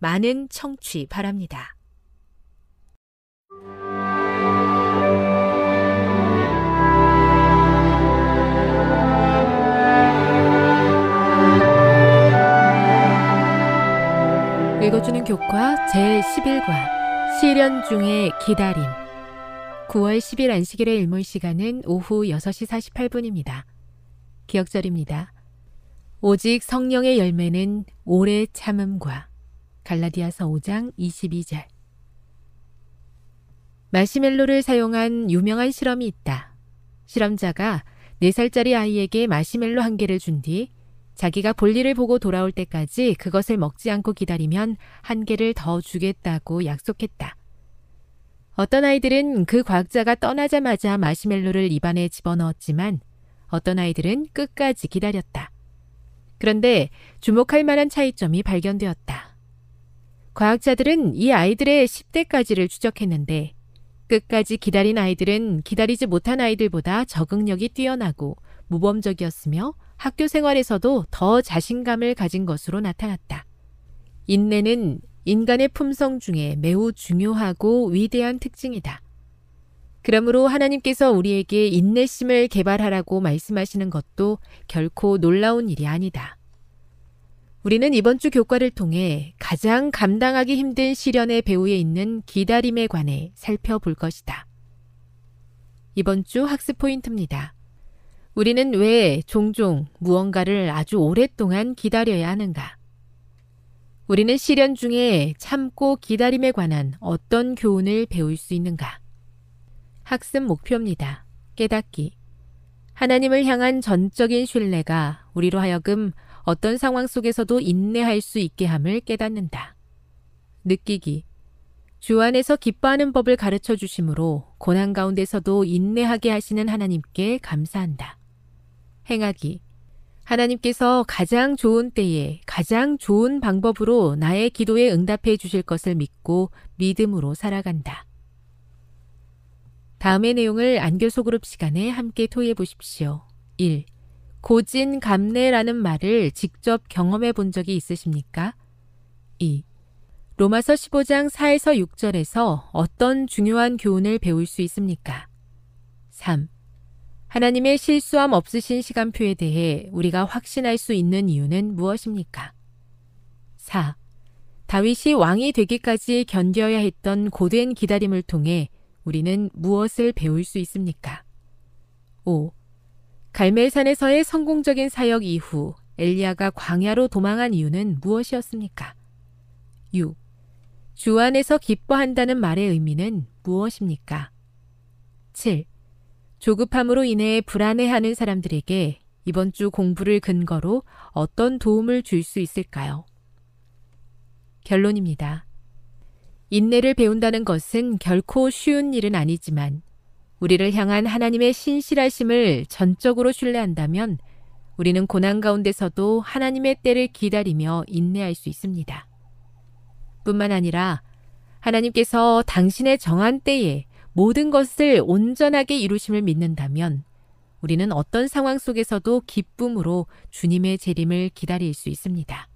많은 청취 바랍니다. 읽어주는 교과 제11과 시련 중의 기다림 9월 10일 안식일의 일몰 시간은 오후 6시 48분입니다. 기억절입니다. 오직 성령의 열매는 오래 참음과 갈라디아서 5장 22절 마시멜로를 사용한 유명한 실험이 있다. 실험자가 4살짜리 아이에게 마시멜로 한 개를 준 뒤 자기가 볼일을 보고 돌아올 때까지 그것을 먹지 않고 기다리면 한 개를 더 주겠다고 약속했다. 어떤 아이들은 그 과학자가 떠나자마자 마시멜로를 입안에 집어넣었지만 어떤 아이들은 끝까지 기다렸다. 그런데 주목할 만한 차이점이 발견되었다. 과학자들은 이 아이들의 10대까지를 추적했는데 끝까지 기다린 아이들은 기다리지 못한 아이들보다 적응력이 뛰어나고 모범적이었으며 학교 생활에서도 더 자신감을 가진 것으로 나타났다. 인내는 인간의 품성 중에 매우 중요하고 위대한 특징이다. 그러므로 하나님께서 우리에게 인내심을 개발하라고 말씀하시는 것도 결코 놀라운 일이 아니다. 우리는 이번 주 교과를 통해 가장 감당하기 힘든 시련의 배후에 있는 기다림에 관해 살펴볼 것이다. 이번 주 학습 포인트입니다. 우리는 왜 종종 무언가를 아주 오랫동안 기다려야 하는가? 우리는 시련 중에 참고 기다림에 관한 어떤 교훈을 배울 수 있는가? 학습 목표입니다. 깨닫기. 하나님을 향한 전적인 신뢰가 우리로 하여금 어떤 상황 속에서도 인내할 수 있게 함을 깨닫는다. 느끼기. 주 안에서 기뻐하는 법을 가르쳐 주심으로 고난 가운데서도 인내하게 하시는 하나님께 감사한다. 행하기. 하나님께서 가장 좋은 때에 가장 좋은 방법으로 나의 기도에 응답해 주실 것을 믿고 믿음으로 살아간다. 다음의 내용을 안교 소 그룹 시간에 함께 토의해 보십시오. 1. 고진 감내라는 말을 직접 경험해 본 적이 있으십니까? 2. 로마서 15장 4에서 6절에서 어떤 중요한 교훈을 배울 수 있습니까? 3. 하나님의 실수함 없으신 시간표에 대해 우리가 확신할 수 있는 이유는 무엇입니까? 4. 다윗이 왕이 되기까지 견뎌야 했던 고된 기다림을 통해 우리는 무엇을 배울 수 있습니까? 5. 갈멜산에서의 성공적인 사역 이후 엘리야가 광야로 도망한 이유는 무엇이었습니까? 6. 주 안에서 기뻐한다는 말의 의미는 무엇입니까? 7. 조급함으로 인해 불안해하는 사람들에게 이번 주 공부를 근거로 어떤 도움을 줄 수 있을까요? 결론입니다. 인내를 배운다는 것은 결코 쉬운 일은 아니지만 우리를 향한 하나님의 신실하심을 전적으로 신뢰한다면 우리는 고난 가운데서도 하나님의 때를 기다리며 인내할 수 있습니다. 뿐만 아니라 하나님께서 당신의 정한 때에 모든 것을 온전하게 이루심을 믿는다면 우리는 어떤 상황 속에서도 기쁨으로 주님의 재림을 기다릴 수 있습니다.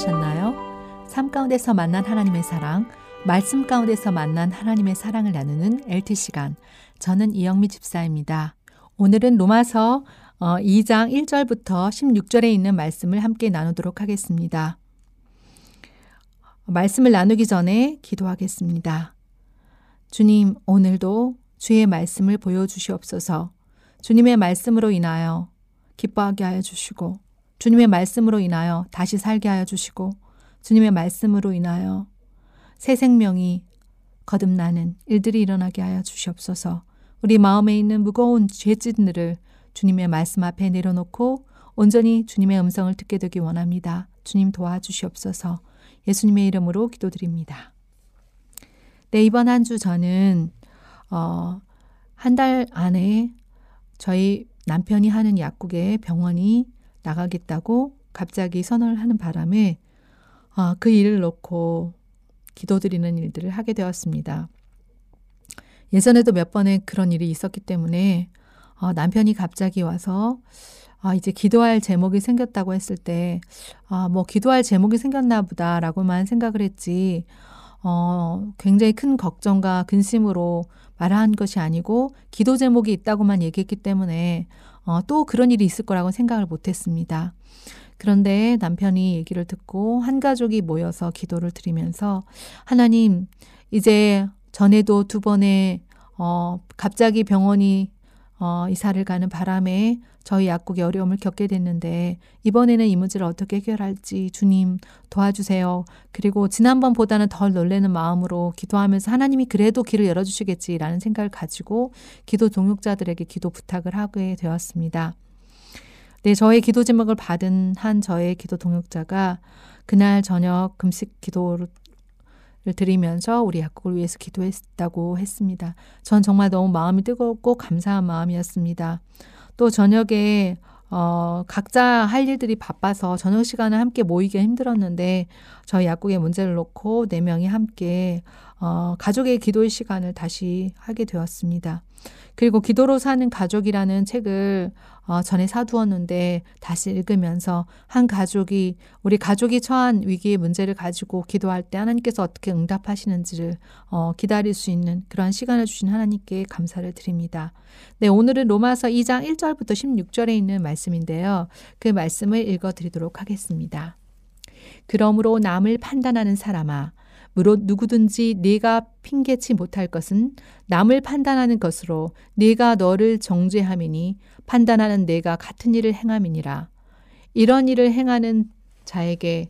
만나셨나요? 삶 가운데서 만난 하나님의 사랑, 말씀 가운데서 만난 하나님의 사랑을 나누는 LT 시간. 저는 이영미 집사입니다. 오늘은 로마서 2장 어, 1절부터 16절에 있는 말씀을 함께 나누도록 하겠습니다. 말씀을 나누기 전에 기도하겠습니다. 주님, 오늘도 주의 말씀을 보여주시옵소서. 주님의 말씀으로 인하여 기뻐하게 하여 주시고, 주님의 말씀으로 인하여 다시 살게 하여 주시고, 주님의 말씀으로 인하여 새 생명이 거듭나는 일들이 일어나게 하여 주시옵소서. 우리 마음에 있는 무거운 죄짓들을 주님의 말씀 앞에 내려놓고 온전히 주님의 음성을 듣게 되기 원합니다. 주님 도와주시옵소서. 예수님의 이름으로 기도드립니다. 네, 이번 한 주 저는 어, 한 달 안에 저희 남편이 하는 약국에 병원이 나가겠다고 갑자기 선언을 하는 바람에 어, 그 일을 놓고 기도드리는 일들을 하게 되었습니다. 예전에도 몇 번의 그런 일이 있었기 때문에 어, 남편이 갑자기 와서 아, 이제 기도할 제목이 생겼다고 했을 때, 아, 뭐, 기도할 제목이 생겼나 보다라고만 생각을 했지, 어, 굉장히 큰 걱정과 근심으로 말한 것이 아니고, 기도 제목이 있다고만 얘기했기 때문에, 어, 또 그런 일이 있을 거라고 생각을 못 했습니다. 그런데 남편이 얘기를 듣고 한 가족이 모여서 기도를 드리면서 하나님 이제 전에도 두 번의 어 갑자기 병원이 어 이사를 가는 바람에 저희 약국에 어려움을 겪게 됐는데 이번에는 이 문제를 어떻게 해결할지 주님 도와주세요. 그리고 지난번보다는 덜 놀래는 마음으로 기도하면서 하나님이 그래도 길을 열어주시겠지라는 생각을 가지고 기도 동역자들에게 기도 부탁을 하게 되었습니다. 네, 저의 기도 제목을 받은 한 저의 기도 동역자가 그날 저녁 금식 기도를 드리면서 우리 약국을 위해서 기도했다고 했습니다. 전 정말 너무 마음이 뜨겁고 감사한 마음이었습니다. 또 저녁에 어, 각자 할 일들이 바빠서 저녁 시간을 함께 모이기 힘들었는데 저희 약국의 문제를 놓고 네 명이 함께 어, 가족의 기도의 시간을 다시 하게 되었습니다. 그리고 기도로 사는 가족이라는 책을 어, 전에 사두었는데 다시 읽으면서 한 가족이 우리 가족이 처한 위기의 문제를 가지고 기도할 때 하나님께서 어떻게 응답하시는지를 어, 기다릴 수 있는 그러한 시간을 주신 하나님께 감사를 드립니다. 네, 오늘은 로마서 2장 1절부터 16절에 있는 말씀인데요. 그 말씀을 읽어 드리도록 하겠습니다. 그러므로 남을 판단하는 사람아 무릇 누구든지 네가 핑계치 못할 것은 남을 판단하는 것으로 네가 너를 정죄함이니 판단하는 내가 같은 일을 행함이니라. 이런 일을 행하는 자에게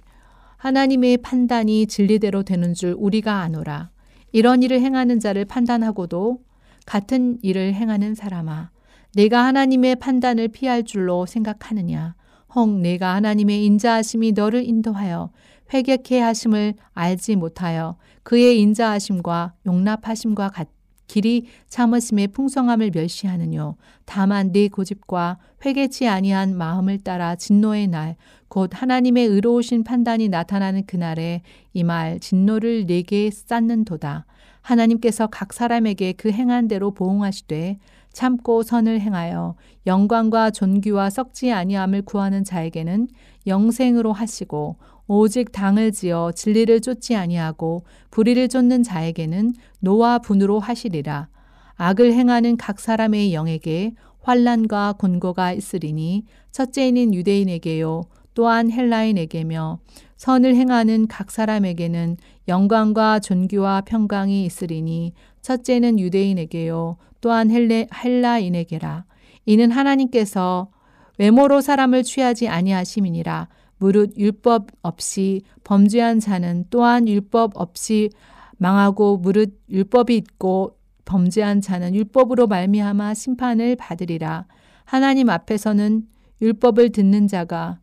하나님의 판단이 진리대로 되는 줄 우리가 아노라. 이런 일을 행하는 자를 판단하고도 같은 일을 행하는 사람아. 내가 하나님의 판단을 피할 줄로 생각하느냐. 혹 내가 하나님의 인자하심이 너를 인도하여 회개케 하심을 알지 못하여 그의 인자하심과 용납하심과 같 길이 참으심의 풍성함을 멸시하느뇨. 다만 네 고집과 회개치 아니한 마음을 따라 진노의 날 곧 하나님의 의로우신 판단이 나타나는 그날에 이 말 진노를 네게 쌓는도다. 하나님께서 각 사람에게 그 행한 대로 보응하시되 참고 선을 행하여 영광과 존귀와 썩지 아니함을 구하는 자에게는 영생으로 하시고 오직 당을 지어 진리를 쫓지 아니하고 불의를 쫓는 자에게는 노와 분으로 하시리라. 악을 행하는 각 사람의 영에게 환란과 곤고가 있으리니 첫째인인 유대인에게요 또한 헬라인에게며 선을 행하는 각 사람에게는 영광과 존귀와 평강이 있으리니 첫째는 유대인에게요 또한 헬레, 헬라인에게라 이는 하나님께서 외모로 사람을 취하지 아니하심이니라 무릇 율법 없이 범죄한 자는 또한 율법 없이 망하고 무릇 율법이 있고 범죄한 자는 율법으로 말미암아 심판을 받으리라. 하나님 앞에서는 율법을 듣는 자가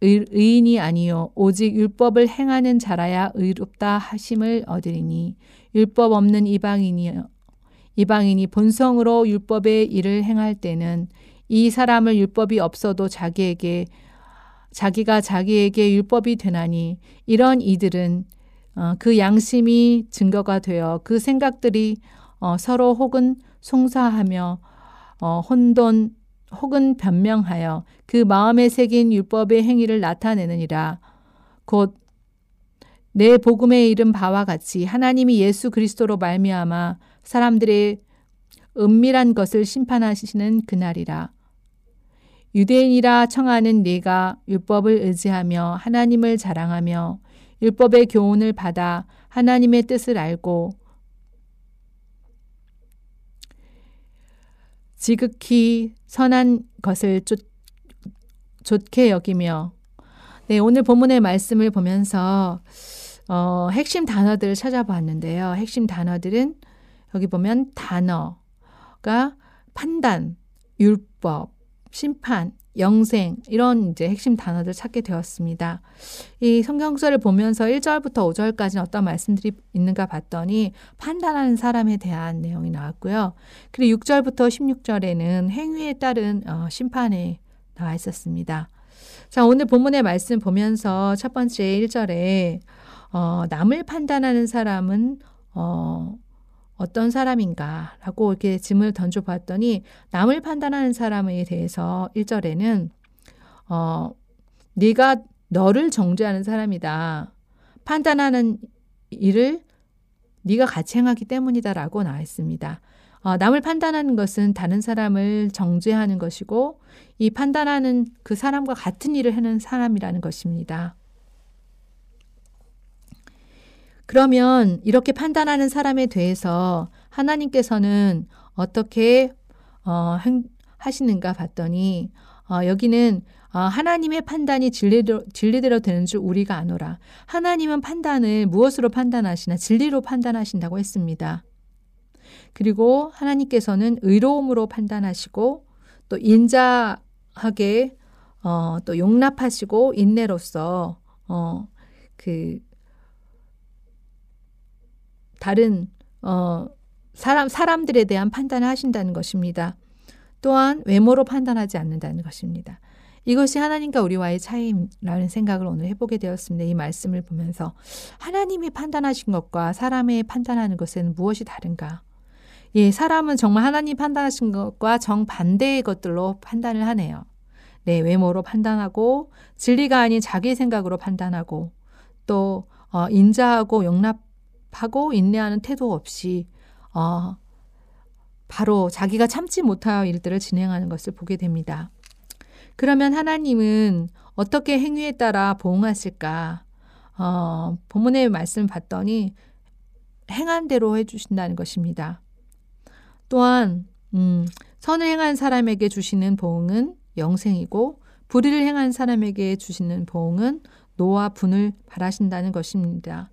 의, 인이 아니요 오직 율법을 행하는 자라야 의롭다 하심을 얻으리니 율법 없는 이방인이요 이방인이 본성으로 율법의 일을 행할 때는 이 사람을 율법이 없어도 자기에게 자기가 자기에게 율법이 되나니 이런 이들은 어, 그 양심이 증거가 되어 그 생각들이 어, 서로 혹은 송사하며 어, 혼돈 혹은 변명하여 그 마음에 새긴 율법의 행위를 나타내느니라. 곧 내 복음에 이른 바와 같이 하나님이 예수 그리스도로 말미암아 사람들의 은밀한 것을 심판하시는 그날이라. 유대인이라 청하는 네가 율법을 의지하며 하나님을 자랑하며 율법의 교훈을 받아 하나님의 뜻을 알고 지극히 선한 것을 좋, 좋게 여기며 네, 오늘 본문의 말씀을 보면서 어, 핵심 단어들을 찾아봤는데요. 핵심 단어들은 여기 보면 단어가 판단, 율법, 심판, 영생 이런 이제 핵심 단어들 찾게 되었습니다. 이 성경서를 보면서 1절부터 5절까지는 어떤 말씀들이 있는가 봤더니 판단하는 사람에 대한 내용이 나왔고요. 그리고 6절부터 16절에는 행위에 따른 어, 심판에 나와 있었습니다. 자, 오늘 본문의 말씀 보면서 첫 번째 1절에 어, 남을 판단하는 사람은 어, 어떤 사람인가라고 이렇게 질문을 던져 봤더니 남을 판단하는 사람에 대해서 1절에는 어, 네가 너를 정죄하는 사람이다. 판단하는 일을 네가 같이 행하기 때문이다라고 나와 있습니다. 어, 남을 판단하는 것은 다른 사람을 정죄하는 것이고 이 판단하는 그 사람과 같은 일을 하는 사람이라는 것입니다. 그러면 이렇게 판단하는 사람에 대해서 하나님께서는 어떻게 어, 하시는가 봤더니 어, 여기는 어, 하나님의 판단이 진리대로, 진리대로 되는 줄 우리가 아노라. 하나님은 판단을 무엇으로 판단하시나 진리로 판단하신다고 했습니다. 그리고 하나님께서는 의로움으로 판단하시고 또 인자하게 어, 또 용납하시고 인내로서 어, 그 다른 어, 사람 사람들에 대한 판단을 하신다는 것입니다. 또한 외모로 판단하지 않는다는 것입니다. 이것이 하나님과 우리와의 차이라는 생각을 오늘 해보게 되었습니다. 이 말씀을 보면서 하나님이 판단하신 것과 사람의 판단하는 것에는 무엇이 다른가? 예, 사람은 정말 하나님 판단하신 것과 정반대의 것들로 판단을 하네요. 네, 외모로 판단하고 진리가 아닌 자기 생각으로 판단하고 또 어, 인자하고 용납 하고 인내하는 태도 없이 어, 바로 자기가 참지 못하여 일들을 진행하는 것을 보게 됩니다. 그러면 하나님은 어떻게 행위에 따라 보응하실까? 어, 본문의 말씀 봤더니 행한 대로 해주신다는 것입니다. 또한 음, 선을 행한 사람에게 주시는 보응은 영생이고 불의를 행한 사람에게 주시는 보응은 노와 분을 바라신다는 것입니다.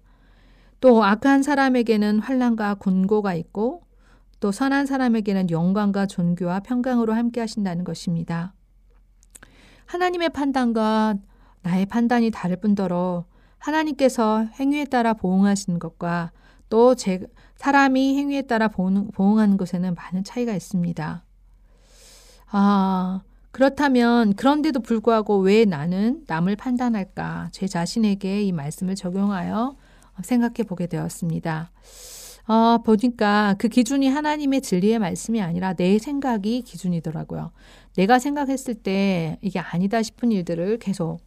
또 악한 사람에게는 환란과 곤고가 있고 또 선한 사람에게는 영광과 존귀와 평강으로 함께 하신다는 것입니다. 하나님의 판단과 나의 판단이 다를 뿐더러 하나님께서 행위에 따라 보응하시는 것과 또 제, 사람이 행위에 따라 보응, 보응하는 것에는 많은 차이가 있습니다. 아, 그렇다면 그런데도 불구하고 왜 나는 남을 판단할까? 제 자신에게 이 말씀을 적용하여 생각해 보게 되었습니다. 어, 보니까 그 기준이 하나님의 진리의 말씀이 아니라 내 생각이 기준이더라고요. 내가 생각했을 때 이게 아니다 싶은 일들을 계속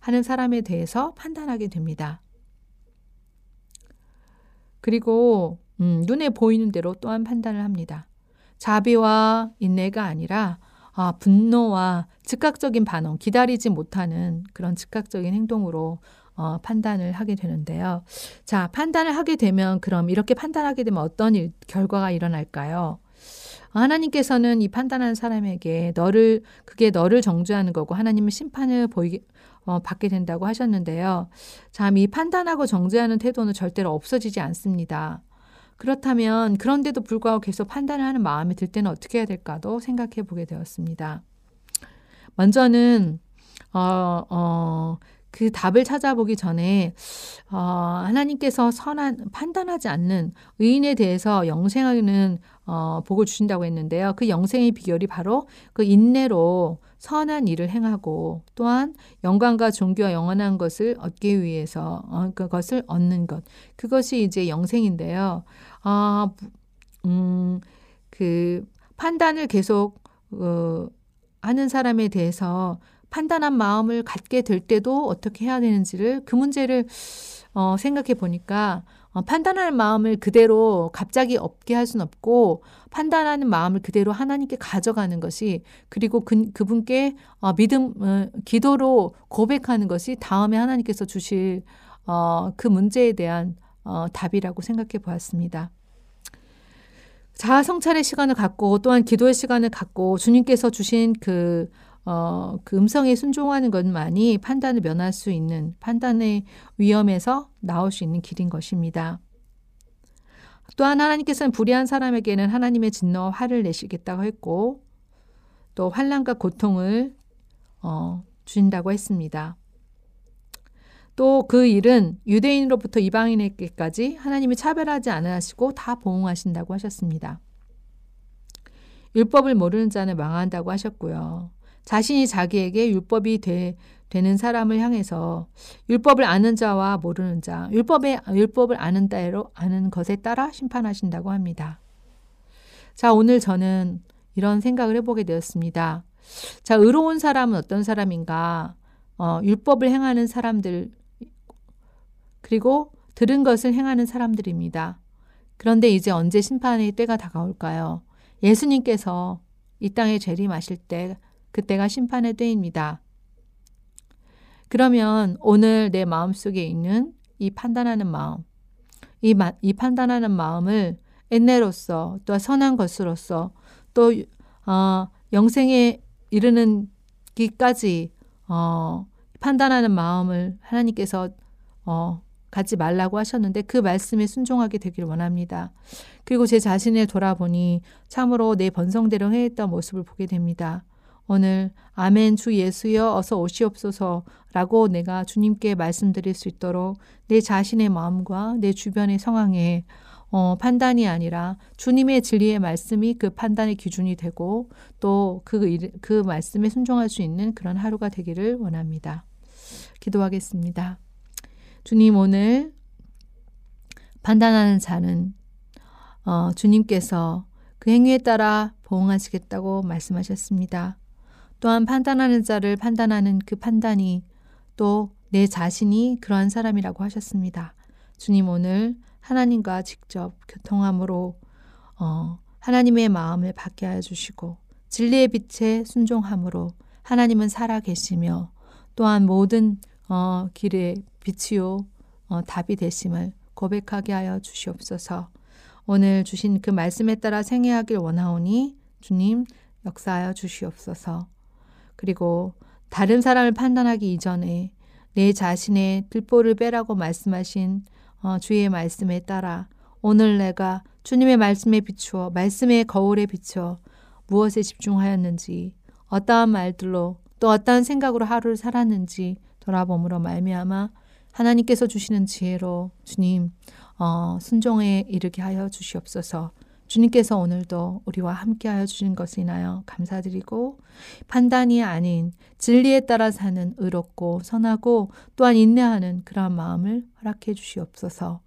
하는 사람에 대해서 판단하게 됩니다. 그리고 음, 눈에 보이는 대로 또한 판단을 합니다. 자비와 인내가 아니라 아, 분노와 즉각적인 반응, 기다리지 못하는 그런 즉각적인 행동으로 어, 판단을 하게 되는데요. 자, 판단을 하게 되면 그럼 이렇게 판단하게 되면 어떤 일, 결과가 일어날까요? 하나님께서는 이 판단하는 사람에게 너를 그게 너를 정죄하는 거고 하나님은 심판을 보이게 어, 받게 된다고 하셨는데요. 참 이 판단하고 정죄하는 태도는 절대로 없어지지 않습니다. 그렇다면 그런데도 불구하고 계속 판단을 하는 마음이 들 때는 어떻게 해야 될까도 생각해 보게 되었습니다. 먼저는 어, 어, 그 답을 찾아보기 전에 어, 하나님께서 선한 판단하지 않는 의인에 대해서 영생하는 어, 복을 주신다고 했는데요. 그 영생의 비결이 바로 그 인내로 선한 일을 행하고 또한 영광과 존귀와 영원한 것을 얻기 위해서 어, 그것을 얻는 것 그것이 이제 영생인데요. 아, 음, 그 판단을 계속 어, 하는 사람에 대해서 판단한 마음을 갖게 될 때도 어떻게 해야 되는지를 그 문제를 어, 생각해 보니까 어, 판단할 마음을 그대로 갑자기 없게 할 수는 없고 판단하는 마음을 그대로 하나님께 가져가는 것이 그리고 그, 그분께 어, 믿음 어, 기도로 고백하는 것이 다음에 하나님께서 주실 어, 그 문제에 대한 어, 답이라고 생각해 보았습니다. 자아 성찰의 시간을 갖고 또한 기도의 시간을 갖고 주님께서 주신 그 어, 그 음성에 순종하는 것만이 판단을 면할 수 있는 판단의 위험에서 나올 수 있는 길인 것입니다. 또한 하나님께서는 불의한 사람에게는 하나님의 진노와 화를 내시겠다고 했고 또 환란과 고통을 어, 주신다고 했습니다. 또 그 일은 유대인으로부터 이방인에게까지 하나님이 차별하지 않으시고 다 보응하신다고 하셨습니다. 율법을 모르는 자는 망한다고 하셨고요. 자신이 자기에게 율법이 되, 되는 사람을 향해서 율법을 아는 자와 모르는 자, 율법에 율법을 아는 따로 아는 것에 따라 심판하신다고 합니다. 자, 오늘 저는 이런 생각을 해보게 되었습니다. 자, 의로운 사람은 어떤 사람인가? 어, 율법을 행하는 사람들, 그리고 들은 것을 행하는 사람들입니다. 그런데 이제 언제 심판의 때가 다가올까요? 예수님께서 이 땅에 재림하실 때 그때가 심판의 때입니다. 그러면 오늘 내 마음속에 있는 이 판단하는 마음, 이, 마, 이 판단하는 마음을 엔내로서 또 선한 것으로서 또 어, 영생에 이르는 기까지 어, 판단하는 마음을 하나님께서 어, 갖지 말라고 하셨는데 그 말씀에 순종하게 되기를 원합니다. 그리고 제 자신을 돌아보니 참으로 내 번성대로 해했던 모습을 보게 됩니다. 오늘 아멘 주 예수여 어서 오시옵소서라고 내가 주님께 말씀드릴 수 있도록 내 자신의 마음과 내 주변의 상황에 어, 판단이 아니라 주님의 진리의 말씀이 그 판단의 기준이 되고 또그 그 말씀에 순종할 수 있는 그런 하루가 되기를 원합니다. 기도하겠습니다. 주님 오늘 판단하는 자는 어, 주님께서 그 행위에 따라 보응하시겠다고 말씀하셨습니다. 또한 판단하는 자를 판단하는 그 판단이 또 내 자신이 그러한 사람이라고 하셨습니다. 주님 오늘 하나님과 직접 교통함으로 어, 하나님의 마음을 받게 하여 주시고 진리의 빛에 순종함으로 하나님은 살아 계시며 또한 모든 어, 길의 빛이요 어, 답이 되심을 고백하게 하여 주시옵소서. 오늘 주신 그 말씀에 따라 생애하길 원하오니 주님 역사하여 주시옵소서. 그리고 다른 사람을 판단하기 이전에 내 자신의 들보를 빼라고 말씀하신 어, 주의 말씀에 따라 오늘 내가 주님의 말씀에 비추어 말씀의 거울에 비추어 무엇에 집중하였는지 어떠한 말들로 또 어떠한 생각으로 하루를 살았는지 돌아봄으로 말미암아 하나님께서 주시는 지혜로 주님 어, 순종에 이르게 하여 주시옵소서. 주님께서 오늘도 우리와 함께하여 주신 것을 인하여 감사드리고 판단이 아닌 진리에 따라 사는 의롭고 선하고 또한 인내하는 그러한 마음을 허락해 주시옵소서.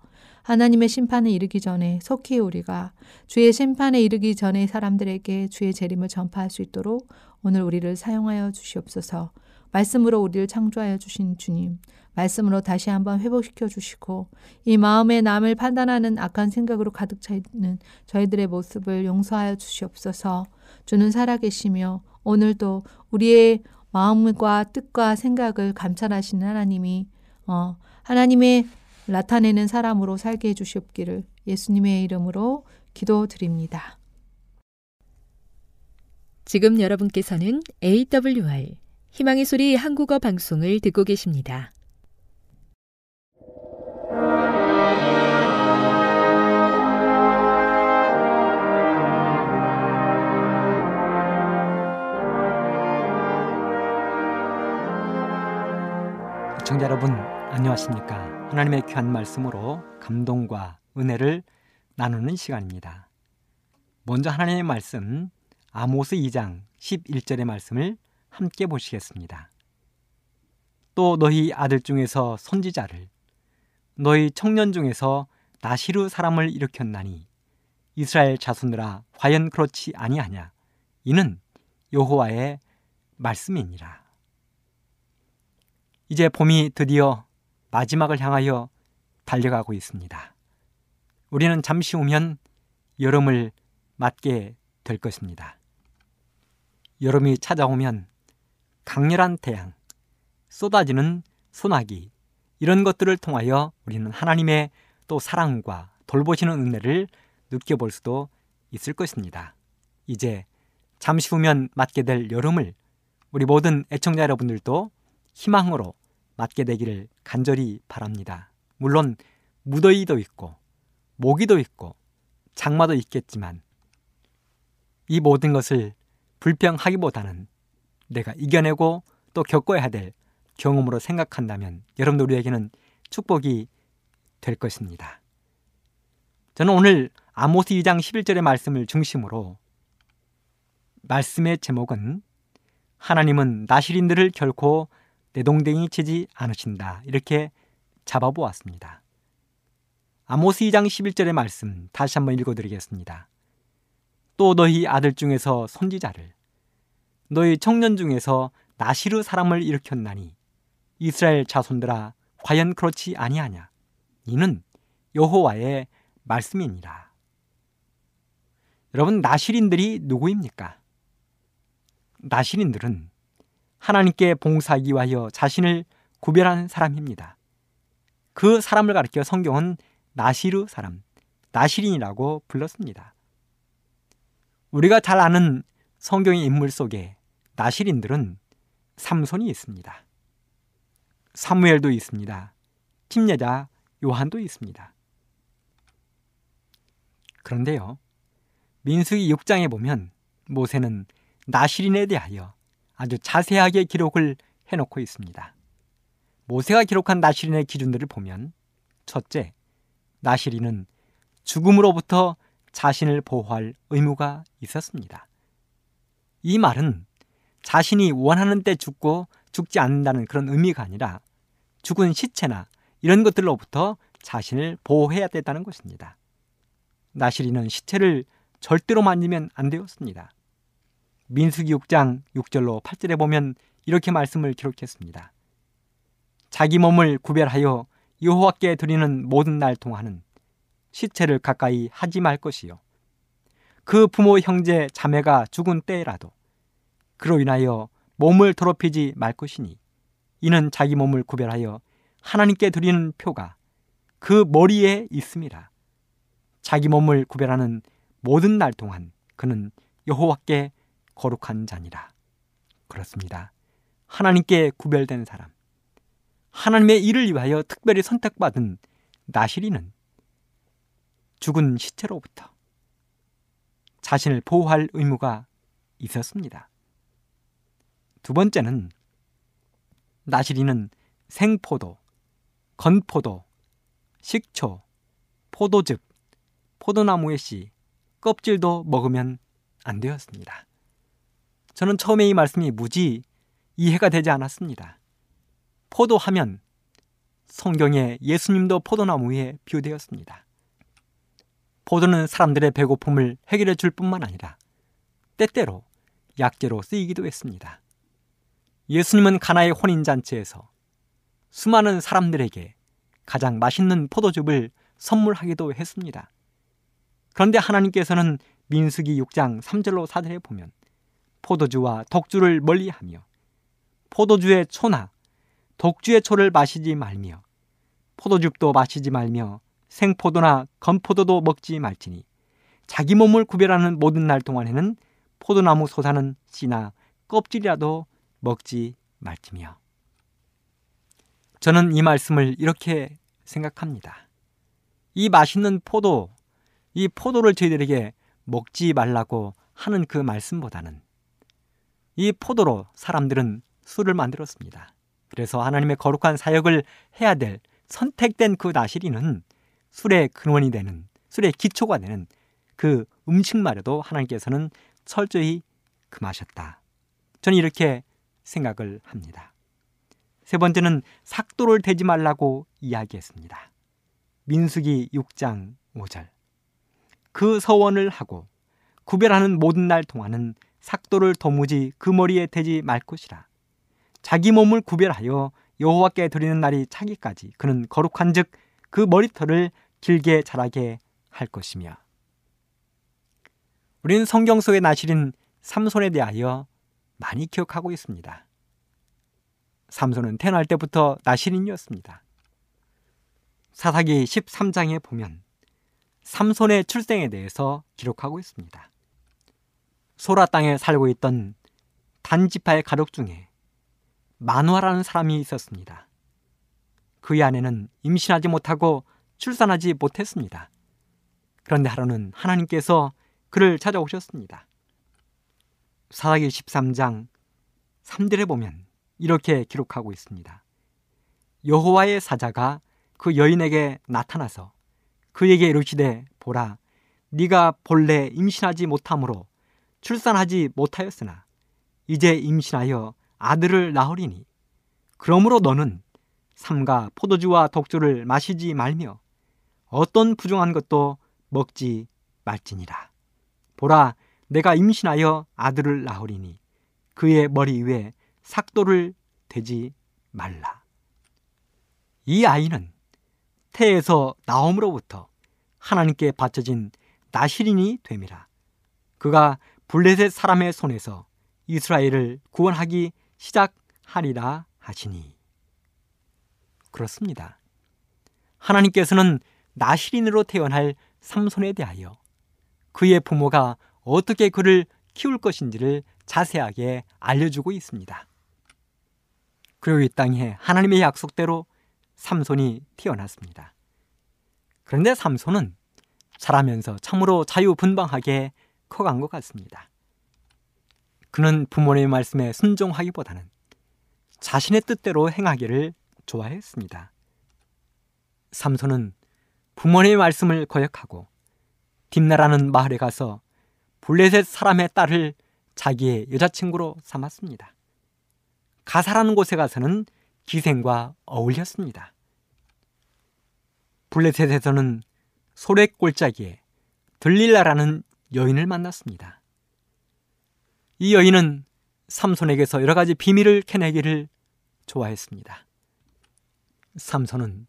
하나님의 심판에 이르기 전에 속히 우리가 주의 심판에 이르기 전에 사람들에게 주의 재림을 전파할 수 있도록 오늘 우리를 사용하여 주시옵소서. 말씀으로 우리를 창조하여 주신 주님, 말씀으로 다시 한번 회복시켜 주시고 이 마음에 남을 판단하는 악한 생각으로 가득 차 있는 저희들의 모습을 용서하여 주시옵소서. 주는 살아계시며 오늘도 우리의 마음과 뜻과 생각을 감찰하시는 하나님이 어, 하나님의 나타내는 사람으로 살게 해주시옵기를 예수님의 이름으로 기도드립니다. 지금 여러분께서는 AWR 희망의 소리 한국어 방송을 듣고 계십니다. 청자 여러분 안녕하십니까? 하나님의 귀한 말씀으로 감동과 은혜를 나누는 시간입니다. 먼저 하나님의 말씀 아모스 2장 11절의 말씀을 함께 보시겠습니다. 또 너희 아들 중에서 선지자를 너희 청년 중에서 나시르 사람을 일으켰나니 이스라엘 자손들아 과연 그렇지 아니하냐? 이는 여호와의 말씀이니라 이제 봄이 드디어 마지막을 향하여 달려가고 있습니다. 우리는 잠시 후면 여름을 맞게 될 것입니다. 여름이 찾아오면 강렬한 태양, 쏟아지는 소나기, 이런 것들을 통하여 우리는 하나님의 또 사랑과 돌보시는 은혜를 느껴볼 수도 있을 것입니다. 이제 잠시 후면 맞게 될 여름을 우리 모든 애청자 여러분들도 희망으로 맞게 되기를 간절히 바랍니다. 물론 무더위도 있고 모기도 있고 장마도 있겠지만 이 모든 것을 불평하기보다는 내가 이겨내고 또 겪어야 될 경험으로 생각한다면 여러분들 우리에게는 축복이 될 것입니다. 저는 오늘 아모스 2장 11절의 말씀을 중심으로 말씀의 제목은 하나님은 나시린들을 결코 내동댕이 치지 않으신다. 이렇게 잡아보았습니다. 아모스 2장 11절의 말씀 다시 한번 읽어드리겠습니다. 또 너희 아들 중에서 선지자를 너희 청년 중에서 나시르 사람을 일으켰나니 이스라엘 자손들아 과연 그렇지 아니하냐 이는 여호와의 말씀이니라. 여러분 나시린들이 누구입니까? 나시린들은 하나님께 봉사하기 위하여 자신을 구별한 사람입니다. 그 사람을 가리켜 성경은 나시르 사람, 나시린이라고 불렀습니다. 우리가 잘 아는 성경의 인물 속에 나시린들은 삼손이 있습니다. 사무엘도 있습니다. 침례자 요한도 있습니다. 그런데요. 민수기 6장에 보면 모세는 나시린에 대하여 아주 자세하게 기록을 해놓고 있습니다. 모세가 기록한 나시린의 기준들을 보면 첫째, 나시린은 죽음으로부터 자신을 보호할 의무가 있었습니다. 이 말은 자신이 원하는 때 죽고 죽지 않는다는 그런 의미가 아니라 죽은 시체나 이런 것들로부터 자신을 보호해야 된다는 것입니다. 나시린은 시체를 절대로 만지면 안 되었습니다. 민수기 6장 6절로 8절에 보면 이렇게 말씀을 기록했습니다. 자기 몸을 구별하여 여호와께 드리는 모든 날 동안은 시체를 가까이 하지 말 것이요. 그 부모 형제 자매가 죽은 때라도 그로 인하여 몸을 더럽히지 말 것이니 이는 자기 몸을 구별하여 하나님께 드리는 표가 그 머리에 있습니다. 자기 몸을 구별하는 모든 날 동안 그는 여호와께 거룩한 자니라. 그렇습니다. 하나님께 구별된 사람. 하나님의 일을 위하여 특별히 선택받은 나시리는 죽은 시체로부터 자신을 보호할 의무가 있었습니다. 두 번째는 나시리는 생포도, 건포도, 식초, 포도즙, 포도나무의 씨, 껍질도 먹으면 안 되었습니다. 저는 처음에 이 말씀이 무지 이해가 되지 않았습니다. 포도하면 성경에 예수님도 포도나무 위에 비유되었습니다. 포도는 사람들의 배고픔을 해결해 줄 뿐만 아니라 때때로 약재로 쓰이기도 했습니다. 예수님은 가나의 혼인잔치에서 수많은 사람들에게 가장 맛있는 포도즙을 선물하기도 했습니다. 그런데 하나님께서는 민수기 6장 3절로 4절에 보면 포도주와 독주를 멀리하며 포도주의 초나 독주의 초를 마시지 말며 포도즙도 마시지 말며 생포도나 건포도도 먹지 말지니 자기 몸을 구별하는 모든 날 동안에는 포도나무 솟아는 씨나 껍질이라도 먹지 말지며 저는 이 말씀을 이렇게 생각합니다. 이 맛있는 포도, 이 포도를 저희들에게 먹지 말라고 하는 그 말씀보다는 이 포도로 사람들은 술을 만들었습니다. 그래서 하나님의 거룩한 사역을 해야 될 선택된 그 나시리는 술의 근원이 되는, 술의 기초가 되는 그 음식마저도 하나님께서는 철저히 금하셨다. 저는 이렇게 생각을 합니다. 세 번째는 삭도를 대지 말라고 이야기했습니다. 민수기 6장 5절. 그 서원을 하고 구별하는 모든 날 동안은 삭도를 도무지 그 머리에 대지 말 것이라. 자기 몸을 구별하여 여호와께 드리는 날이 차기까지 그는 거룩한즉 그 머리털을 길게 자라게 할 것이며. 우리는 성경 속의 나실인 삼손에 대하여 많이 기억하고 있습니다. 삼손은 태어날 때부터 나실인이었습니다. 사사기 13장에 보면 삼손의 출생에 대해서 기록하고 있습니다. 소라 땅에 살고 있던 단지파의 가족 중에 마누아라는 사람이 있었습니다. 그의 아내는 임신하지 못하고 출산하지 못했습니다. 그런데 하루는 하나님께서 그를 찾아오셨습니다. 사사기 13장 3절에 보면 이렇게 기록하고 있습니다. 여호와의 사자가 그 여인에게 나타나서 그에게 이르시되 보라 네가 본래 임신하지 못함으로 출산하지 못하였으나 이제 임신하여 아들을 낳으리니 그러므로 너는 삼가 포도주와 독주를 마시지 말며 어떤 부정한 것도 먹지 말지니라 보라 내가 임신하여 아들을 낳으리니 그의 머리 위에 삭도를 대지 말라. 이 아이는 태에서 나옴으로부터 하나님께 바쳐진 나시린이 됨이라. 그가 블레셋 사람의 손에서 이스라엘을 구원하기 시작하리라 하시니. 그렇습니다. 하나님께서는 나시린으로 태어날 삼손에 대하여 그의 부모가 어떻게 그를 키울 것인지를 자세하게 알려주고 있습니다. 그리고 이 땅에 하나님의 약속대로 삼손이 태어났습니다. 그런데 삼손은 자라면서 참으로 자유분방하게 커간 것 같습니다. 그는 부모님의 말씀에 순종하기보다는 자신의 뜻대로 행하기를 좋아했습니다. 삼손은 부모님의 말씀을 거역하고 딥나라는 마을에 가서 블레셋 사람의 딸을 자기의 여자친구로 삼았습니다. 가사라는 곳에 가서는 기생과 어울렸습니다. 블레셋에서는 소래골짜기에 들릴라라는 여인을 만났습니다. 이 여인은 삼손에게서 여러 가지 비밀을 캐내기를 좋아했습니다. 삼손은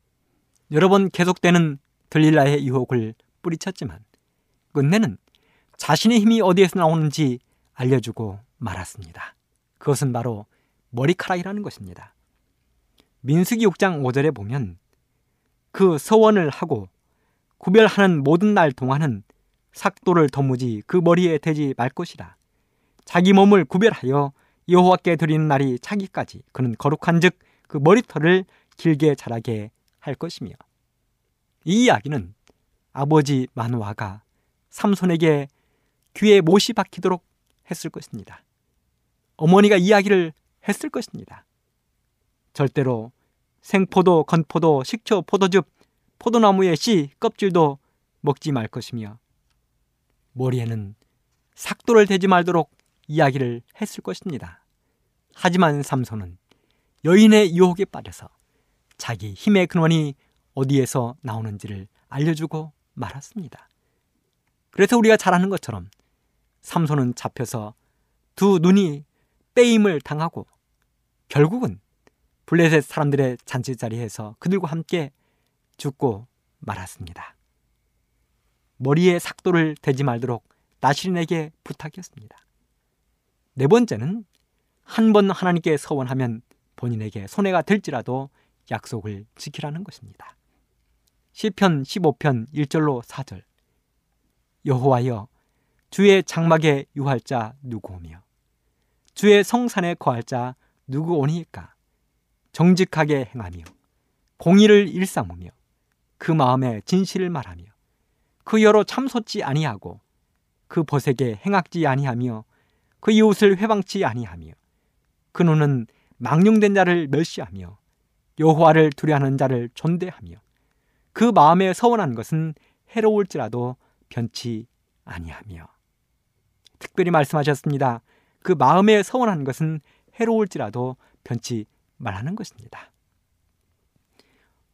여러 번 계속되는 들릴라의 유혹을 뿌리쳤지만 끝내는 자신의 힘이 어디에서 나오는지 알려주고 말았습니다. 그것은 바로 머리카락이라는 것입니다. 민수기 6장 5절에 보면 그 서원을 하고 구별하는 모든 날 동안은 삭도를 도무지 그 머리에 대지 말 것이라. 자기 몸을 구별하여 여호와께 드리는 날이 차기까지 그는 거룩한즉 그 머리털을 길게 자라게 할 것이며 이 이야기는 아버지 마누아가 삼손에게 귀에 못이 박히도록 했을 것입니다. 어머니가 이야기를 했을 것입니다. 절대로 생포도, 건포도, 식초, 포도즙, 포도나무의 씨, 껍질도 먹지 말 것이며 머리에는 삭도를 대지 말도록 이야기를 했을 것입니다. 하지만 삼손은 여인의 유혹에 빠져서 자기 힘의 근원이 어디에서 나오는지를 알려주고 말았습니다. 그래서 우리가 잘 아는 것처럼 삼손은 잡혀서 두 눈이 빼임을 당하고 결국은 블레셋 사람들의 잔치 자리에서 그들과 함께 죽고 말았습니다. 머리에 삭도를 대지 말도록 나시린에게 부탁했습니다. 네 번째는 한 번 하나님께 서원하면 본인에게 손해가 될지라도 약속을 지키라는 것입니다. 시편 15편 1절로 4절 여호와여 주의 장막에 유할 자 누구 오며 주의 성산에 거할 자 누구 오니까 정직하게 행하며 공의를 일삼으며 그 마음에 진실을 말하며 그 여로 참솟지 아니하고 그 벗에게 행악지 아니하며 그 이웃을 회방치 아니하며 그 눈은 망령된 자를 멸시하며 여호와를 두려하는 자를 존대하며 그 마음에 서원한 것은 해로울지라도 변치 아니하며 특별히 말씀하셨습니다. 그 마음에 서원한 것은 해로울지라도 변치 말하는 것입니다.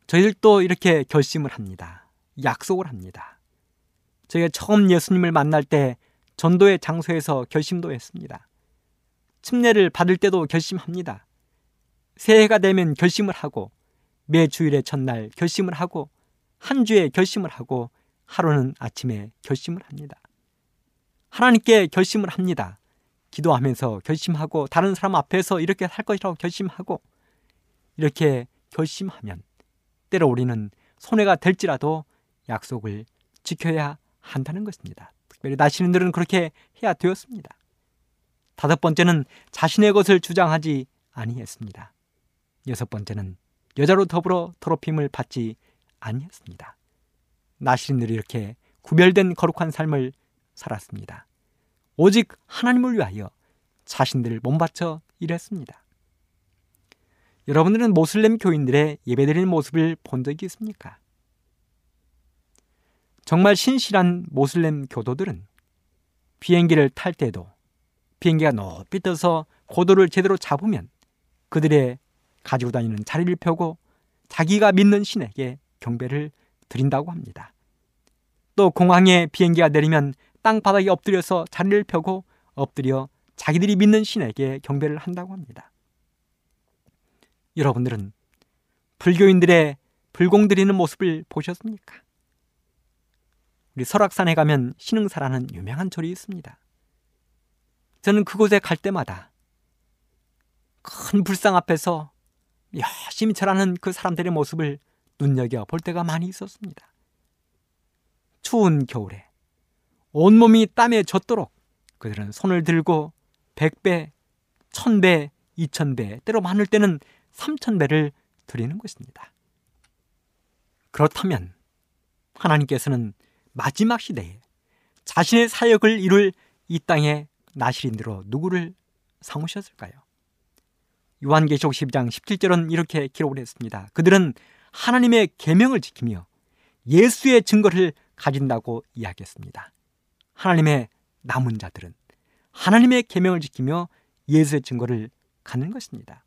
저희들도 이렇게 결심을 합니다. 약속을 합니다. 저희가 처음 예수님을 만날 때 전도의 장소에서 결심도 했습니다. 침례를 받을 때도 결심합니다. 새해가 되면 결심을 하고 매 주일의 첫날 결심을 하고 한 주에 결심을 하고 하루는 아침에 결심을 합니다. 하나님께 결심을 합니다. 기도하면서 결심하고 다른 사람 앞에서 이렇게 살 것이라고 결심하고 이렇게 결심하면 때로 우리는 손해가 될지라도 약속을 지켜야 한다는 것입니다. 특별히 나시는들은 그렇게 해야 되었습니다. 다섯 번째는 자신의 것을 주장하지 아니했습니다. 여섯 번째는 여자로 더불어 더럽힘을 받지 아니했습니다. 나시린들이 이렇게 구별된 거룩한 삶을 살았습니다. 오직 하나님을 위하여 자신들을 몸바쳐 일했습니다. 여러분들은 모슬렘 교인들의 예배드리는 모습을 본 적이 있습니까? 정말 신실한 모슬렘 교도들은 비행기를 탈 때도 비행기가 높이 떠서 고도를 제대로 잡으면 그들의 가지고 다니는 자리를 펴고 자기가 믿는 신에게 경배를 드린다고 합니다. 또 공항에 비행기가 내리면 땅바닥에 엎드려서 자리를 펴고 엎드려 자기들이 믿는 신에게 경배를 한다고 합니다. 여러분들은 불교인들의 불공 드리는 모습을 보셨습니까? 우리 설악산에 가면 신흥사라는 유명한 절이 있습니다. 저는 그곳에 갈 때마다 큰 불상 앞에서 열심히 절하는 그 사람들의 모습을 눈여겨 볼 때가 많이 있었습니다. 추운 겨울에 온몸이 땀에 젖도록 그들은 손을 들고 100배, 1000배, 2000배, 때로 많을 때는 3000배를 드리는 것입니다. 그렇다면 하나님께서는 마지막 시대에 자신의 사역을 이룰 이 땅의 나시린으로 누구를 삼으셨을까요? 요한계시록 12장 17절은 이렇게 기록을 했습니다. 그들은 하나님의 계명을 지키며 예수의 증거를 가진다고 이야기했습니다. 하나님의 남은 자들은 하나님의 계명을 지키며 예수의 증거를 갖는 것입니다.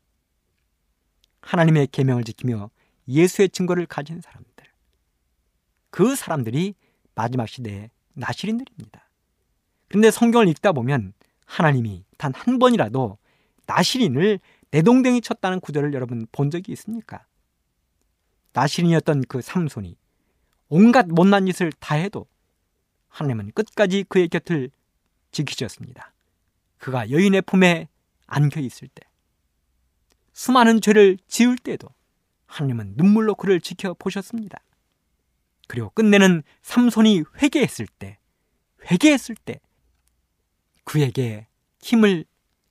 하나님의 계명을 지키며 예수의 증거를 가진 사람들. 그 사람들이 마지막 시대의 나시린들입니다. 그런데 성경을 읽다 보면 하나님이 단 한 번이라도 나시린을 내동댕이 쳤다는 구절을 여러분 본 적이 있습니까? 나시린이었던 그 삼손이 온갖 못난 짓을 다 해도 하나님은 끝까지 그의 곁을 지키셨습니다. 그가 여인의 품에 안겨 있을 때, 수많은 죄를 지을 때도 하나님은 눈물로 그를 지켜보셨습니다. 그리고 끝내는 삼손이 회개했을 때, 회개했을 때 그에게 힘을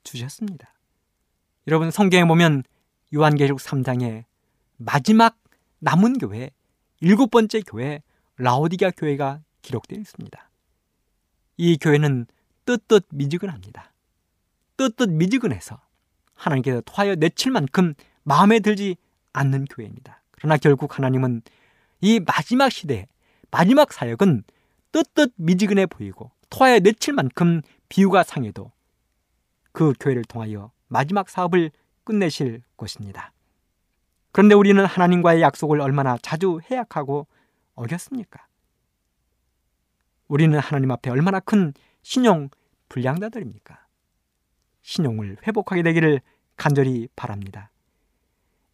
주셨습니다. 여러분 성경에 보면 요한계시록 3장에 마지막 남은 교회, 일곱 번째 교회 라오디가 교회가 기록되어 있습니다. 이 교회는 뜨뜻 미지근합니다. 뜨뜻 미지근해서 하나님께서 토하여 내칠 만큼 마음에 들지 않는 교회입니다. 그러나 결국 하나님은 이 마지막 시대, 마지막 사역은 뜨뜻 미지근해 보이고 토하여 내칠 만큼 비유가 상해도 그 교회를 통하여 마지막 사업을 끝내실 것입니다. 그런데 우리는 하나님과의 약속을 얼마나 자주 해약하고 어겼습니까? 우리는 하나님 앞에 얼마나 큰 신용 불량자들입니까? 신용을 회복하게 되기를 간절히 바랍니다.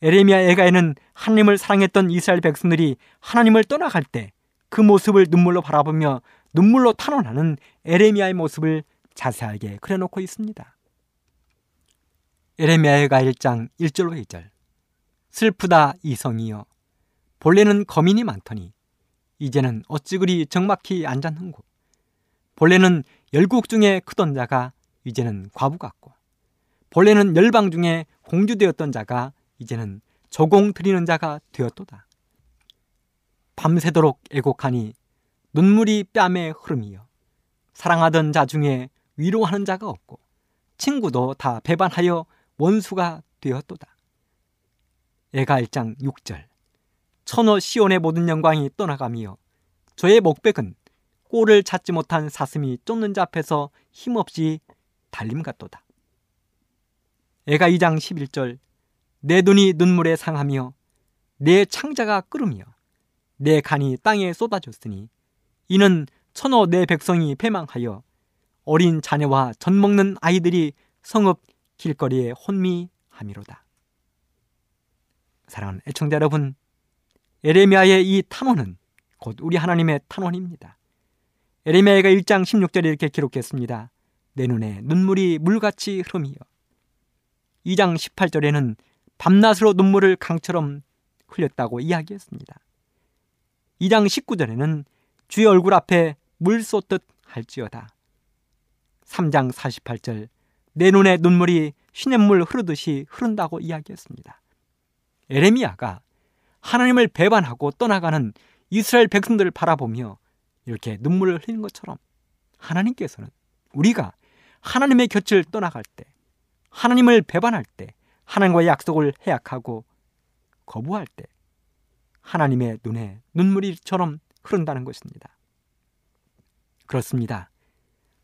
에레미야 애가에는 하나님을 사랑했던 이스라엘 백성들이 하나님을 떠나갈 때 그 모습을 눈물로 바라보며 눈물로 탄원하는 에레미야의 모습을 자세하게 그려놓고 있습니다. 에레미야가 1장 1절로 2절. 슬프다 이성이여. 본래는 거민이 많더니 이제는 어찌 그리 정막히 앉았는고. 본래는 열국 중에 크던 자가 이제는 과부 같고. 본래는 열방 중에 공주되었던 자가 이제는 저공 드리는 자가 되었도다. 밤새도록 애곡하니 눈물이 뺨에 흐름이여 사랑하던 자 중에 위로하는 자가 없고 친구도 다 배반하여 원수가 되었도다. 애가 1장 6절 천호 시온의 모든 영광이 떠나가며 저의 목백은 꼴을 찾지 못한 사슴이 쫓는 자 앞에서 힘없이 달림 같도다. 애가 2장 11절 내 눈이 눈물에 상하며 내 창자가 끓으며 내 간이 땅에 쏟아졌으니 이는 천호 내 백성이 패망하여 어린 자녀와 젖 먹는 아이들이 성읍 길거리에 혼미함이로다. 사랑하는 애청자 여러분, 에레미야의 이 탄원은 곧 우리 하나님의 탄원입니다. 에레미야가 1장 16절에 이렇게 기록했습니다. 내 눈에 눈물이 물같이 흐름이여. 2장 18절에는 밤낮으로 눈물을 강처럼 흘렸다고 이야기했습니다. 2장 19절에는 주의 얼굴 앞에 물 쏟듯 할지어다. 3장 48절 내 눈에 눈물이 시냇물 흐르듯이 흐른다고 이야기했습니다. 에레미야가 하나님을 배반하고 떠나가는 이스라엘 백성들을 바라보며 이렇게 눈물을 흘리는 것처럼 하나님께서는 우리가 하나님의 곁을 떠나갈 때 하나님을 배반할 때 하나님과의 약속을 해약하고 거부할 때 하나님의 눈에 눈물이처럼 흐른다는 것입니다. 그렇습니다.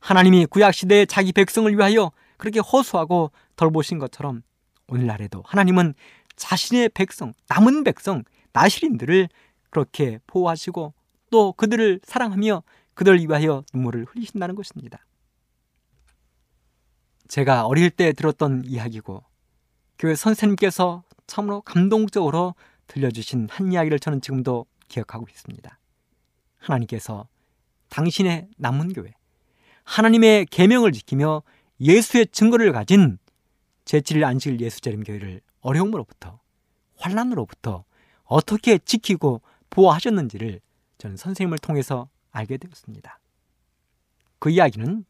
하나님이 구약시대에 자기 백성을 위하여 그렇게 허수하고 덜보신 것처럼 오늘날에도 하나님은 자신의 백성, 남은 백성, 나시린들을 그렇게 보호하시고 또 그들을 사랑하며 그들을 위하여 눈물을 흘리신다는 것입니다. 제가 어릴 때 들었던 이야기고 교회 선생님께서 참으로 감동적으로 들려주신 한 이야기를 저는 지금도 기억하고 있습니다. 하나님께서 당신의 남은 교회, 하나님의 계명을 지키며 예수의 증거를 가진 제7일 안식일 예수재림 교회를 어려움으로부터 환란으로부터 어떻게 지키고 보호하셨는지를 저는 선생님을 통해서 알게 되었습니다. 그 이야기는